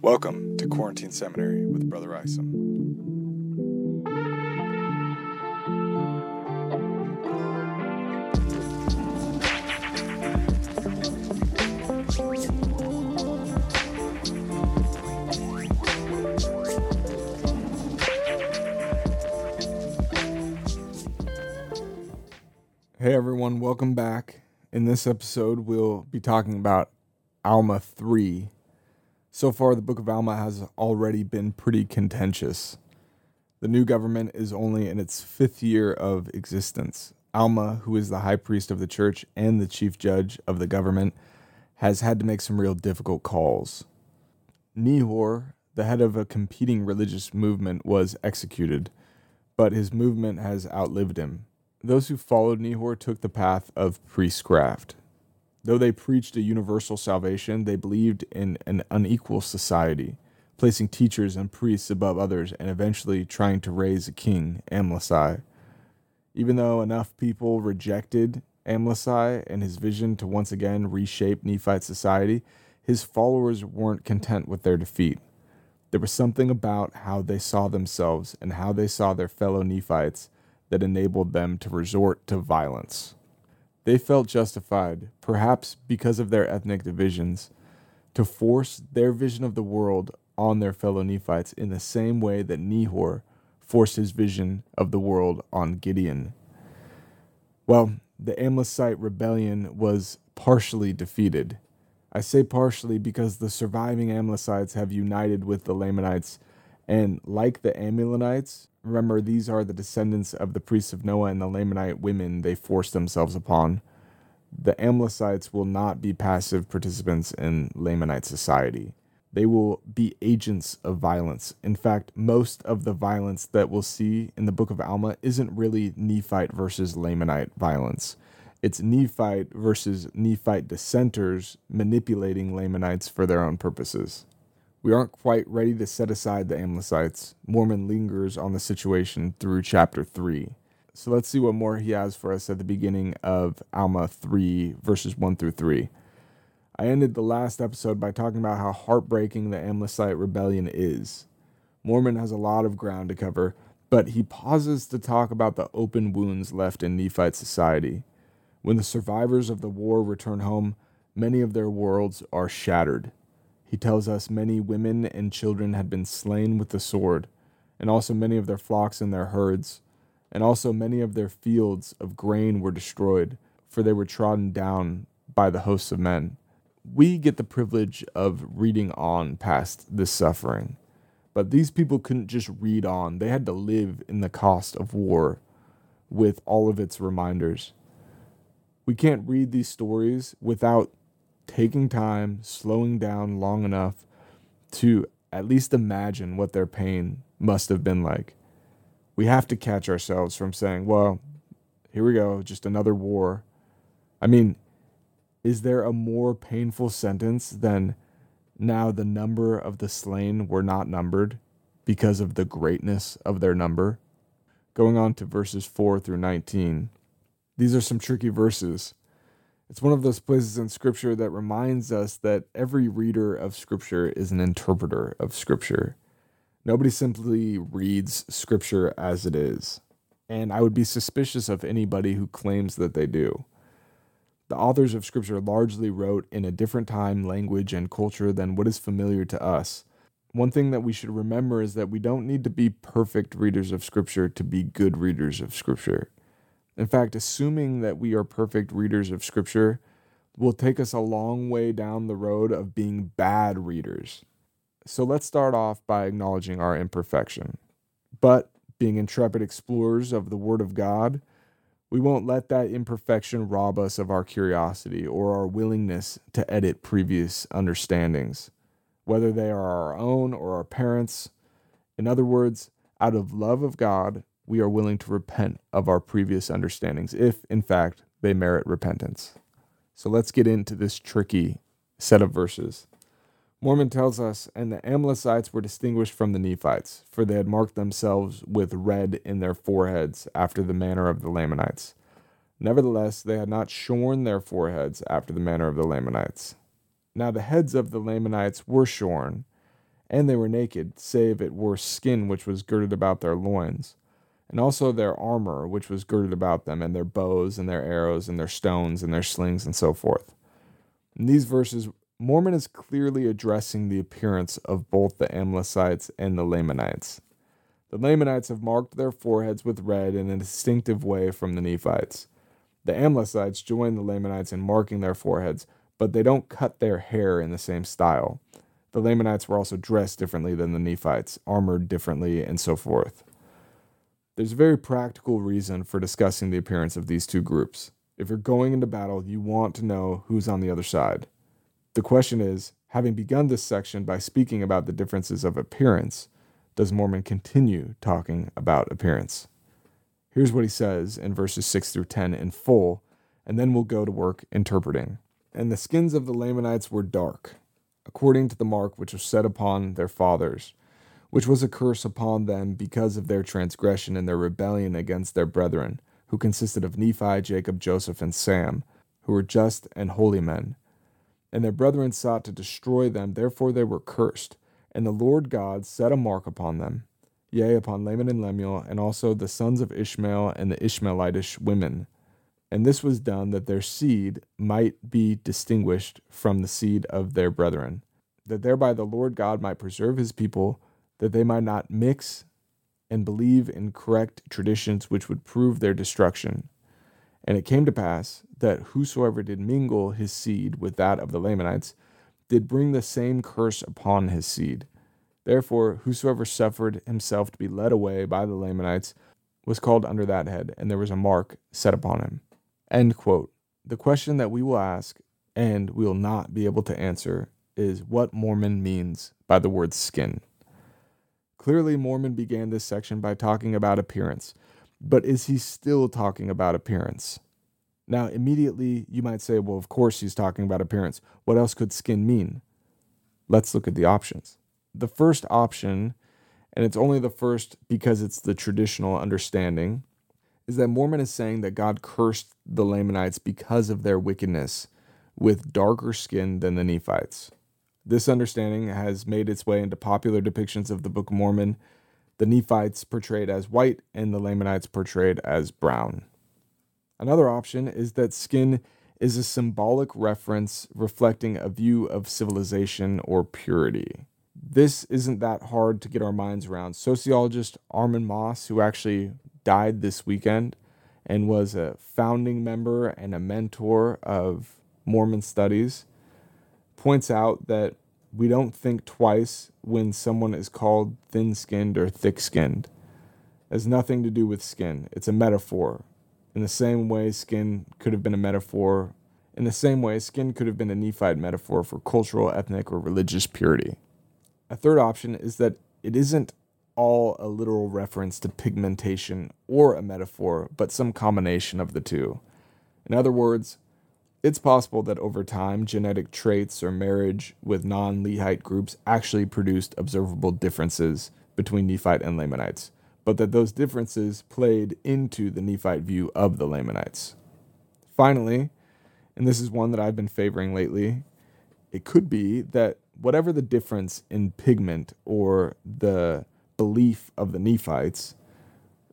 Welcome to Quarantine Seminary with Brother Isom. Hey everyone, welcome back. In this episode, we'll be talking about Alma 3. So far, the Book of Alma has already been pretty contentious. The new government is only in its fifth year of existence. Alma, who is the high priest of the church and the chief judge of the government, has had to make some real difficult calls. Nehor, the head of a competing religious movement, was executed, but his movement has outlived him. Those who followed Nehor took the path of priestcraft. Though they preached a universal salvation, they believed in an unequal society, placing teachers and priests above others and eventually trying to raise a king, Amlici. Even though enough people rejected Amlici and his vision to once again reshape Nephite society, his followers weren't content with their defeat. There was something about how they saw themselves and how they saw their fellow Nephites that enabled them to resort to violence. They felt justified, perhaps because of their ethnic divisions, to force their vision of the world on their fellow Nephites in the same way that Nehor forced his vision of the world on Gideon. Well, the Amlicite rebellion was partially defeated. I say partially because the surviving Amlicites have united with the Lamanites, and like the Amulonites, Remember, these are the descendants of the priests of Noah and the Lamanite women they forced themselves upon. The Amlicites will not be passive participants in Lamanite society. They will be agents of violence. In fact, most of the violence that we'll see in the book of Alma isn't really Nephite versus Lamanite violence. It's Nephite versus Nephite dissenters manipulating Lamanites for their own purposes. We aren't quite ready to set aside the Amlicites. Mormon lingers on the situation through chapter 3. So let's see what more he has for us at the beginning of Alma 3, verses 1 through 3. I ended the last episode by talking about how heartbreaking the Amlicite rebellion is. Mormon has a lot of ground to cover, but he pauses to talk about the open wounds left in Nephite society. When the survivors of the war return home, many of their worlds are shattered. He tells us many women and children had been slain with the sword, and also many of their flocks and their herds, and also many of their fields of grain were destroyed, for they were trodden down by the hosts of men. We get the privilege of reading on past this suffering, but these people couldn't just read on, they had to live in the cost of war with all of its reminders. We can't read these stories without taking time, slowing down long enough to at least imagine what their pain must have been like. We have to catch ourselves from saying, well, here we go, just another war. I mean, is there a more painful sentence than now the number of the slain were not numbered because of the greatness of their number? Going on to verses 4 through 19. These are some tricky verses. It's one of those places in Scripture that reminds us that every reader of Scripture is an interpreter of Scripture. Nobody simply reads Scripture as it is. And I would be suspicious of anybody who claims that they do. The authors of Scripture largely wrote in a different time, language, and culture than what is familiar to us. One thing that we should remember is that we don't need to be perfect readers of Scripture to be good readers of Scripture. In fact, assuming that we are perfect readers of Scripture will take us a long way down the road of being bad readers. So let's start off by acknowledging our imperfection. But being intrepid explorers of the Word of God, we won't let that imperfection rob us of our curiosity or our willingness to edit previous understandings, whether they are our own or our parents'. In other words, out of love of God, we are willing to repent of our previous understandings, if in fact they merit repentance. So let's get into this tricky set of verses. Mormon tells us, and the Amlicites were distinguished from the Nephites, for they had marked themselves with red in their foreheads after the manner of the Lamanites. Nevertheless, they had not shorn their foreheads after the manner of the Lamanites. Now the heads of the Lamanites were shorn, and they were naked, save it were skin which was girded about their loins, and also their armor which was girded about them, and their bows, and their arrows, and their stones, and their slings, and so forth. In these verses, Mormon is clearly addressing the appearance of both the Amlicites and the Lamanites. The Lamanites have marked their foreheads with red in a distinctive way from the Nephites. The Amlicites join the Lamanites in marking their foreheads, but they don't cut their hair in the same style. The Lamanites were also dressed differently than the Nephites, armored differently, and so forth. There's a very practical reason for discussing the appearance of these two groups. If you're going into battle, you want to know who's on the other side. The question is having begun this section by speaking about the differences of appearance, does Mormon continue talking about appearance? Here's what he says in verses 6 through 10 in full, and then we'll go to work interpreting. And the skins of the Lamanites were dark, according to the mark which was set upon their fathers, which was a curse upon them because of their transgression and their rebellion against their brethren, who consisted of Nephi, Jacob, Joseph, and Sam, who were just and holy men. And their brethren sought to destroy them, therefore they were cursed. And the Lord God set a mark upon them, yea, upon Laman and Lemuel, and also the sons of Ishmael and the Ishmaelitish women and this was done that their seed might be distinguished from the seed of their brethren, that thereby the Lord God might preserve his people, that they might not mix and believe in correct traditions which would prove their destruction. And it came to pass that whosoever did mingle his seed with that of the Lamanites did bring the same curse upon his seed. Therefore, whosoever suffered himself to be led away by the Lamanites was called under that head, and there was a mark set upon him. End quote. The question that we will ask and we will not be able to answer is what Mormon means by the word skin. Clearly, Mormon began this section by talking about appearance, but is he still talking about appearance? Now, immediately you might say, well, of course he's talking about appearance. What else could skin mean? Let's look at the options. The first option, and it's only the first because it's the traditional understanding, is that Mormon is saying that God cursed the Lamanites because of their wickedness with darker skin than the Nephites. This understanding has made its way into popular depictions of the Book of Mormon, the Nephites portrayed as white and the Lamanites portrayed as brown. Another option is that skin is a symbolic reference reflecting a view of civilization or purity. This isn't that hard to get our minds around. Sociologist Armand Mauss, who actually died this weekend and was a founding member and a mentor of Mormon studies, points out that we don't think twice when someone is called thin skinned or thick skinned. It has nothing to do with skin, it's a metaphor. In the same way, skin could have been a metaphor. In the same way, skin could have been a Nephite metaphor for cultural, ethnic, or religious purity. A third option is that it isn't all a literal reference to pigmentation or a metaphor, but some combination of the two. In other words, it's possible that over time, genetic traits or marriage with non Lehite groups actually produced observable differences between Nephite and Lamanites, but that those differences played into the Nephite view of the Lamanites. Finally, and this is one that I've been favoring lately, it could be that whatever the difference in pigment or the belief of the Nephites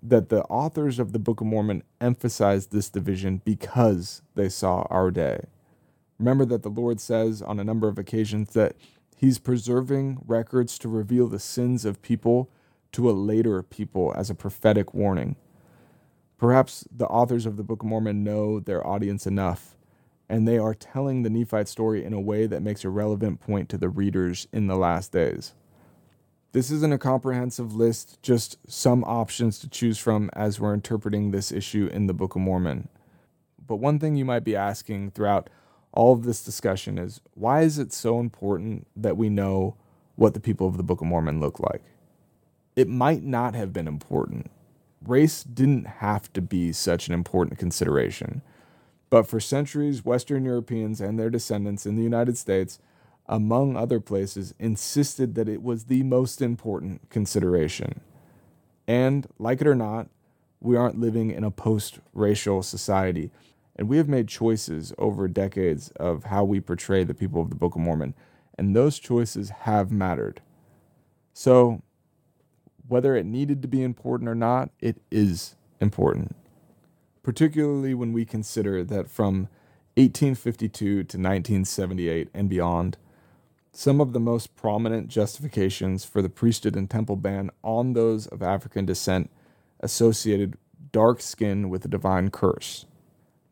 that the authors of the Book of Mormon emphasized this division because they saw our day. Remember that the Lord says on a number of occasions that He's preserving records to reveal the sins of people to a later people as a prophetic warning. Perhaps the authors of the Book of Mormon know their audience enough, and they are telling the Nephite story in a way that makes a relevant point to the readers in the last days. This isn't a comprehensive list, just some options to choose from as we're interpreting this issue in the Book of Mormon. But one thing you might be asking throughout all of this discussion is why is it so important that we know what the people of the Book of Mormon look like? It might not have been important. Race didn't have to be such an important consideration. But for centuries, Western Europeans and their descendants in the United States among other places, insisted that it was the most important consideration. And, like it or not, we aren't living in a post racial society. And we have made choices over decades of how we portray the people of the Book of Mormon. And those choices have mattered. So, whether it needed to be important or not, it is important, particularly when we consider that from 1852 to 1978 and beyond, some of the most prominent justifications for the priesthood and temple ban on those of African descent associated dark skin with a divine curse.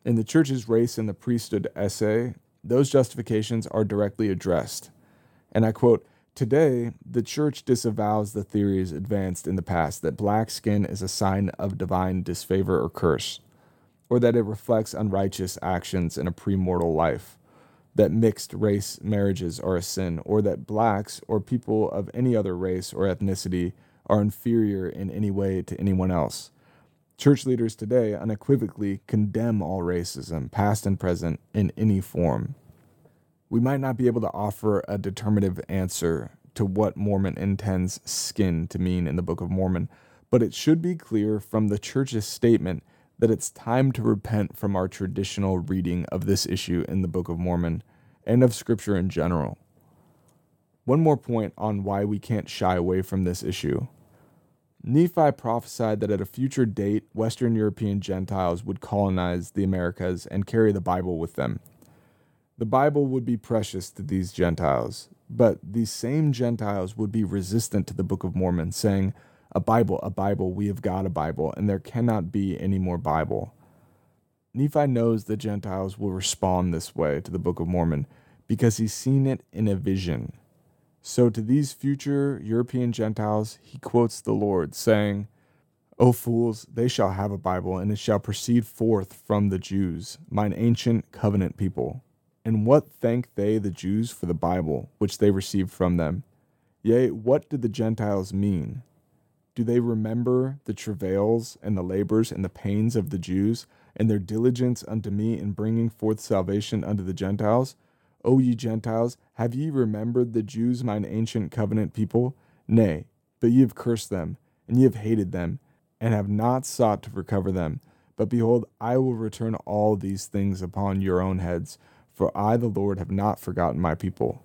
In the church's race and the priesthood essay, those justifications are directly addressed. And I quote Today, the church disavows the theories advanced in the past that black skin is a sign of divine disfavor or curse, or that it reflects unrighteous actions in a premortal life, that mixed race marriages are a sin, or that blacks or people of any other race or ethnicity are inferior in any way to anyone else. Church leaders today unequivocally condemn all racism, past and present, in any form we might not be able to offer a determinative answer to what Mormon intends skin to mean in the Book of Mormon, but it should be clear from the church's statement that it's time to repent from our traditional reading of this issue in the Book of Mormon and of Scripture in general. One more point on why we can't shy away from this issue. Nephi prophesied that at a future date, Western European Gentiles would colonize the Americas and carry the Bible with them. The Bible would be precious to these Gentiles, but these same Gentiles would be resistant to the Book of Mormon, saying, A Bible, a Bible, we have got a Bible, and there cannot be any more Bible. Nephi knows the Gentiles will respond this way to the Book of Mormon because he's seen it in a vision. So to these future European Gentiles, he quotes the Lord, saying, O fools, they shall have a Bible, and it shall proceed forth from the Jews, mine ancient covenant people. And what thank they the Jews for the Bible, which they received from them? Yea, what did the Gentiles mean? Do they remember the travails and the labors and the pains of the Jews, and their diligence unto me in bringing forth salvation unto the Gentiles? O ye Gentiles, have ye remembered the Jews, mine ancient covenant people? Nay, but ye have cursed them, and ye have hated them, and have not sought to recover them. But behold, I will return all these things upon your own heads for I, the Lord, have not forgotten my people.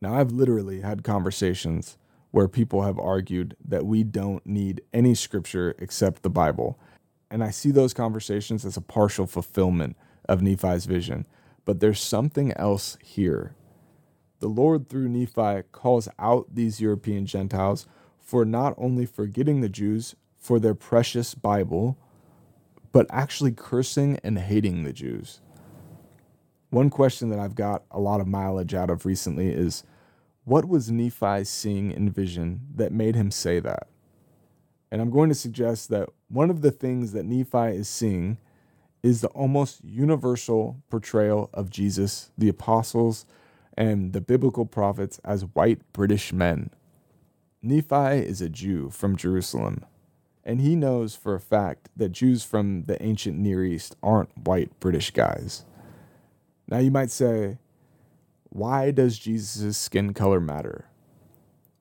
Now, I've literally had conversations where people have argued that we don't need any scripture except the Bible. And I see those conversations as a partial fulfillment of Nephi's vision. But there's something else here. The Lord, through Nephi, calls out these European Gentiles for not only forgetting the Jews for their precious Bible, but actually cursing and hating the Jews. One question that I've got a lot of mileage out of recently is what was Nephi seeing in vision that made him say that? And I'm going to suggest that one of the things that Nephi is seeing is the almost universal portrayal of Jesus, the apostles, and the biblical prophets as white British men. Nephi is a Jew from Jerusalem, and he knows for a fact that Jews from the ancient Near East aren't white British guys. Now you might say, why does Jesus' skin color matter?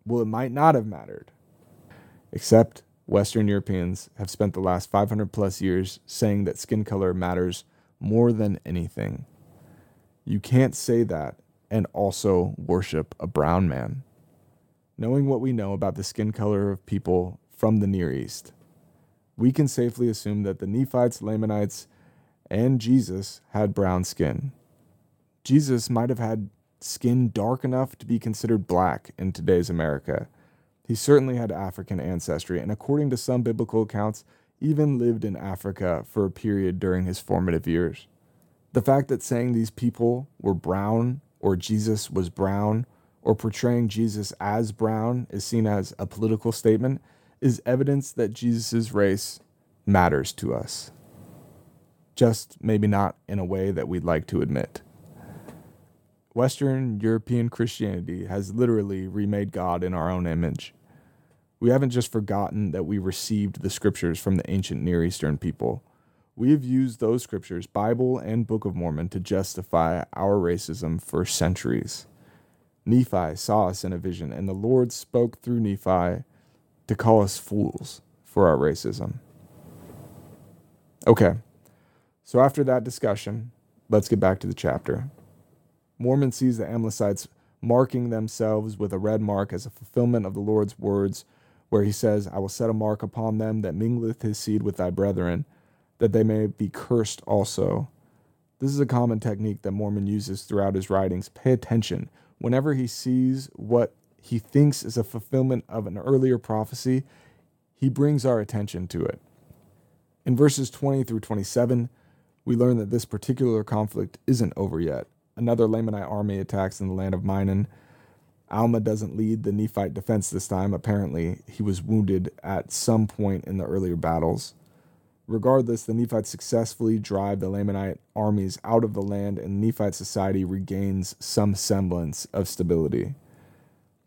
Well, it might not have mattered, except Western Europeans have spent the last 500 plus years saying that skin color matters more than anything. You can't say that and also worship a brown man. Knowing what we know about the skin color of people from the Near East, we can safely assume that the Nephites, Lamanites, and Jesus had brown skin. Jesus might have had skin dark enough to be considered black in today's America. He certainly had African ancestry, and according to some biblical accounts, even lived in Africa for a period during his formative years. The fact that saying these people were brown, or Jesus was brown, or portraying Jesus as brown is seen as a political statement is evidence that Jesus' race matters to us. Just maybe not in a way that we'd like to admit. Western European Christianity has literally remade God in our own image. We haven't just forgotten that we received the scriptures from the ancient Near Eastern people. We have used those scriptures, Bible and Book of Mormon, to justify our racism for centuries. Nephi saw us in a vision, and the Lord spoke through Nephi to call us fools for our racism. Okay, so after that discussion, let's get back to the chapter. Mormon sees the Amlicites marking themselves with a red mark as a fulfillment of the Lord's words, where he says, I will set a mark upon them that mingleth his seed with thy brethren, that they may be cursed also. This is a common technique that Mormon uses throughout his writings. Pay attention. Whenever he sees what he thinks is a fulfillment of an earlier prophecy, he brings our attention to it. In verses 20 through 27, we learn that this particular conflict isn't over yet. Another Lamanite army attacks in the land of Minon. Alma doesn't lead the Nephite defense this time. Apparently, he was wounded at some point in the earlier battles. Regardless, the Nephites successfully drive the Lamanite armies out of the land, and Nephite society regains some semblance of stability.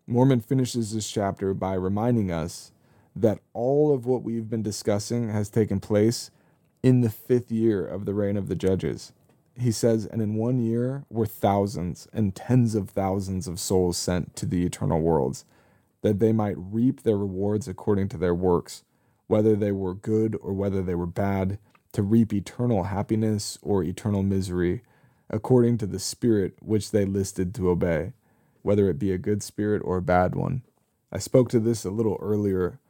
Mormon finishes this chapter by reminding us that all of what we've been discussing has taken place in the fifth year of the reign of the judges. He says, and in one year were thousands and tens of thousands of souls sent to the eternal worlds, that they might reap their rewards according to their works whether they were good or whether they were bad, to reap eternal happiness or eternal misery, according to the spirit which they listed to obey, whether it be a good spirit or a bad one. I spoke to this a little earlier,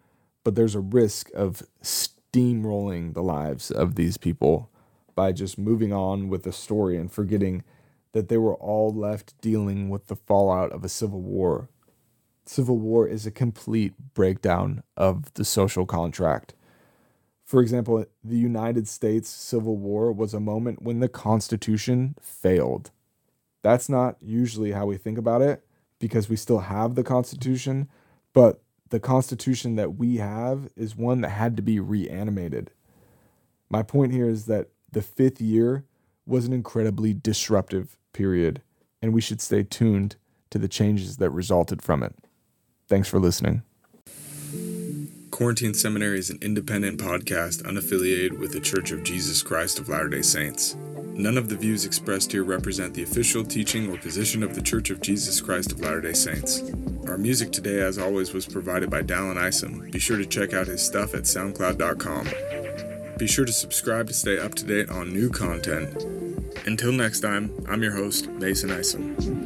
but there's a risk of steamrolling the lives of these people by just moving on with the story and forgetting that they were all left dealing with the fallout of a civil war civil war is a complete breakdown of the social contract. For example, the United States Civil War was a moment when the Constitution failed. That's not usually how we think about it because we still have the Constitution, but the Constitution that we have is one that had to be reanimated. My point here is that the fifth year was an incredibly disruptive period, and we should stay tuned to the changes that resulted from it. Thanks for listening. Quarantine Seminary is an independent podcast unaffiliated with the Church of Jesus Christ of Latter day Saints. None of the views expressed here represent the official teaching or position of the Church of Jesus Christ of Latter day Saints. Our music today, as always, was provided by Dallin Isom. Be sure to check out his stuff at SoundCloud.com. Be sure to subscribe to stay up to date on new content. Until next time, I'm your host, Mason Isom.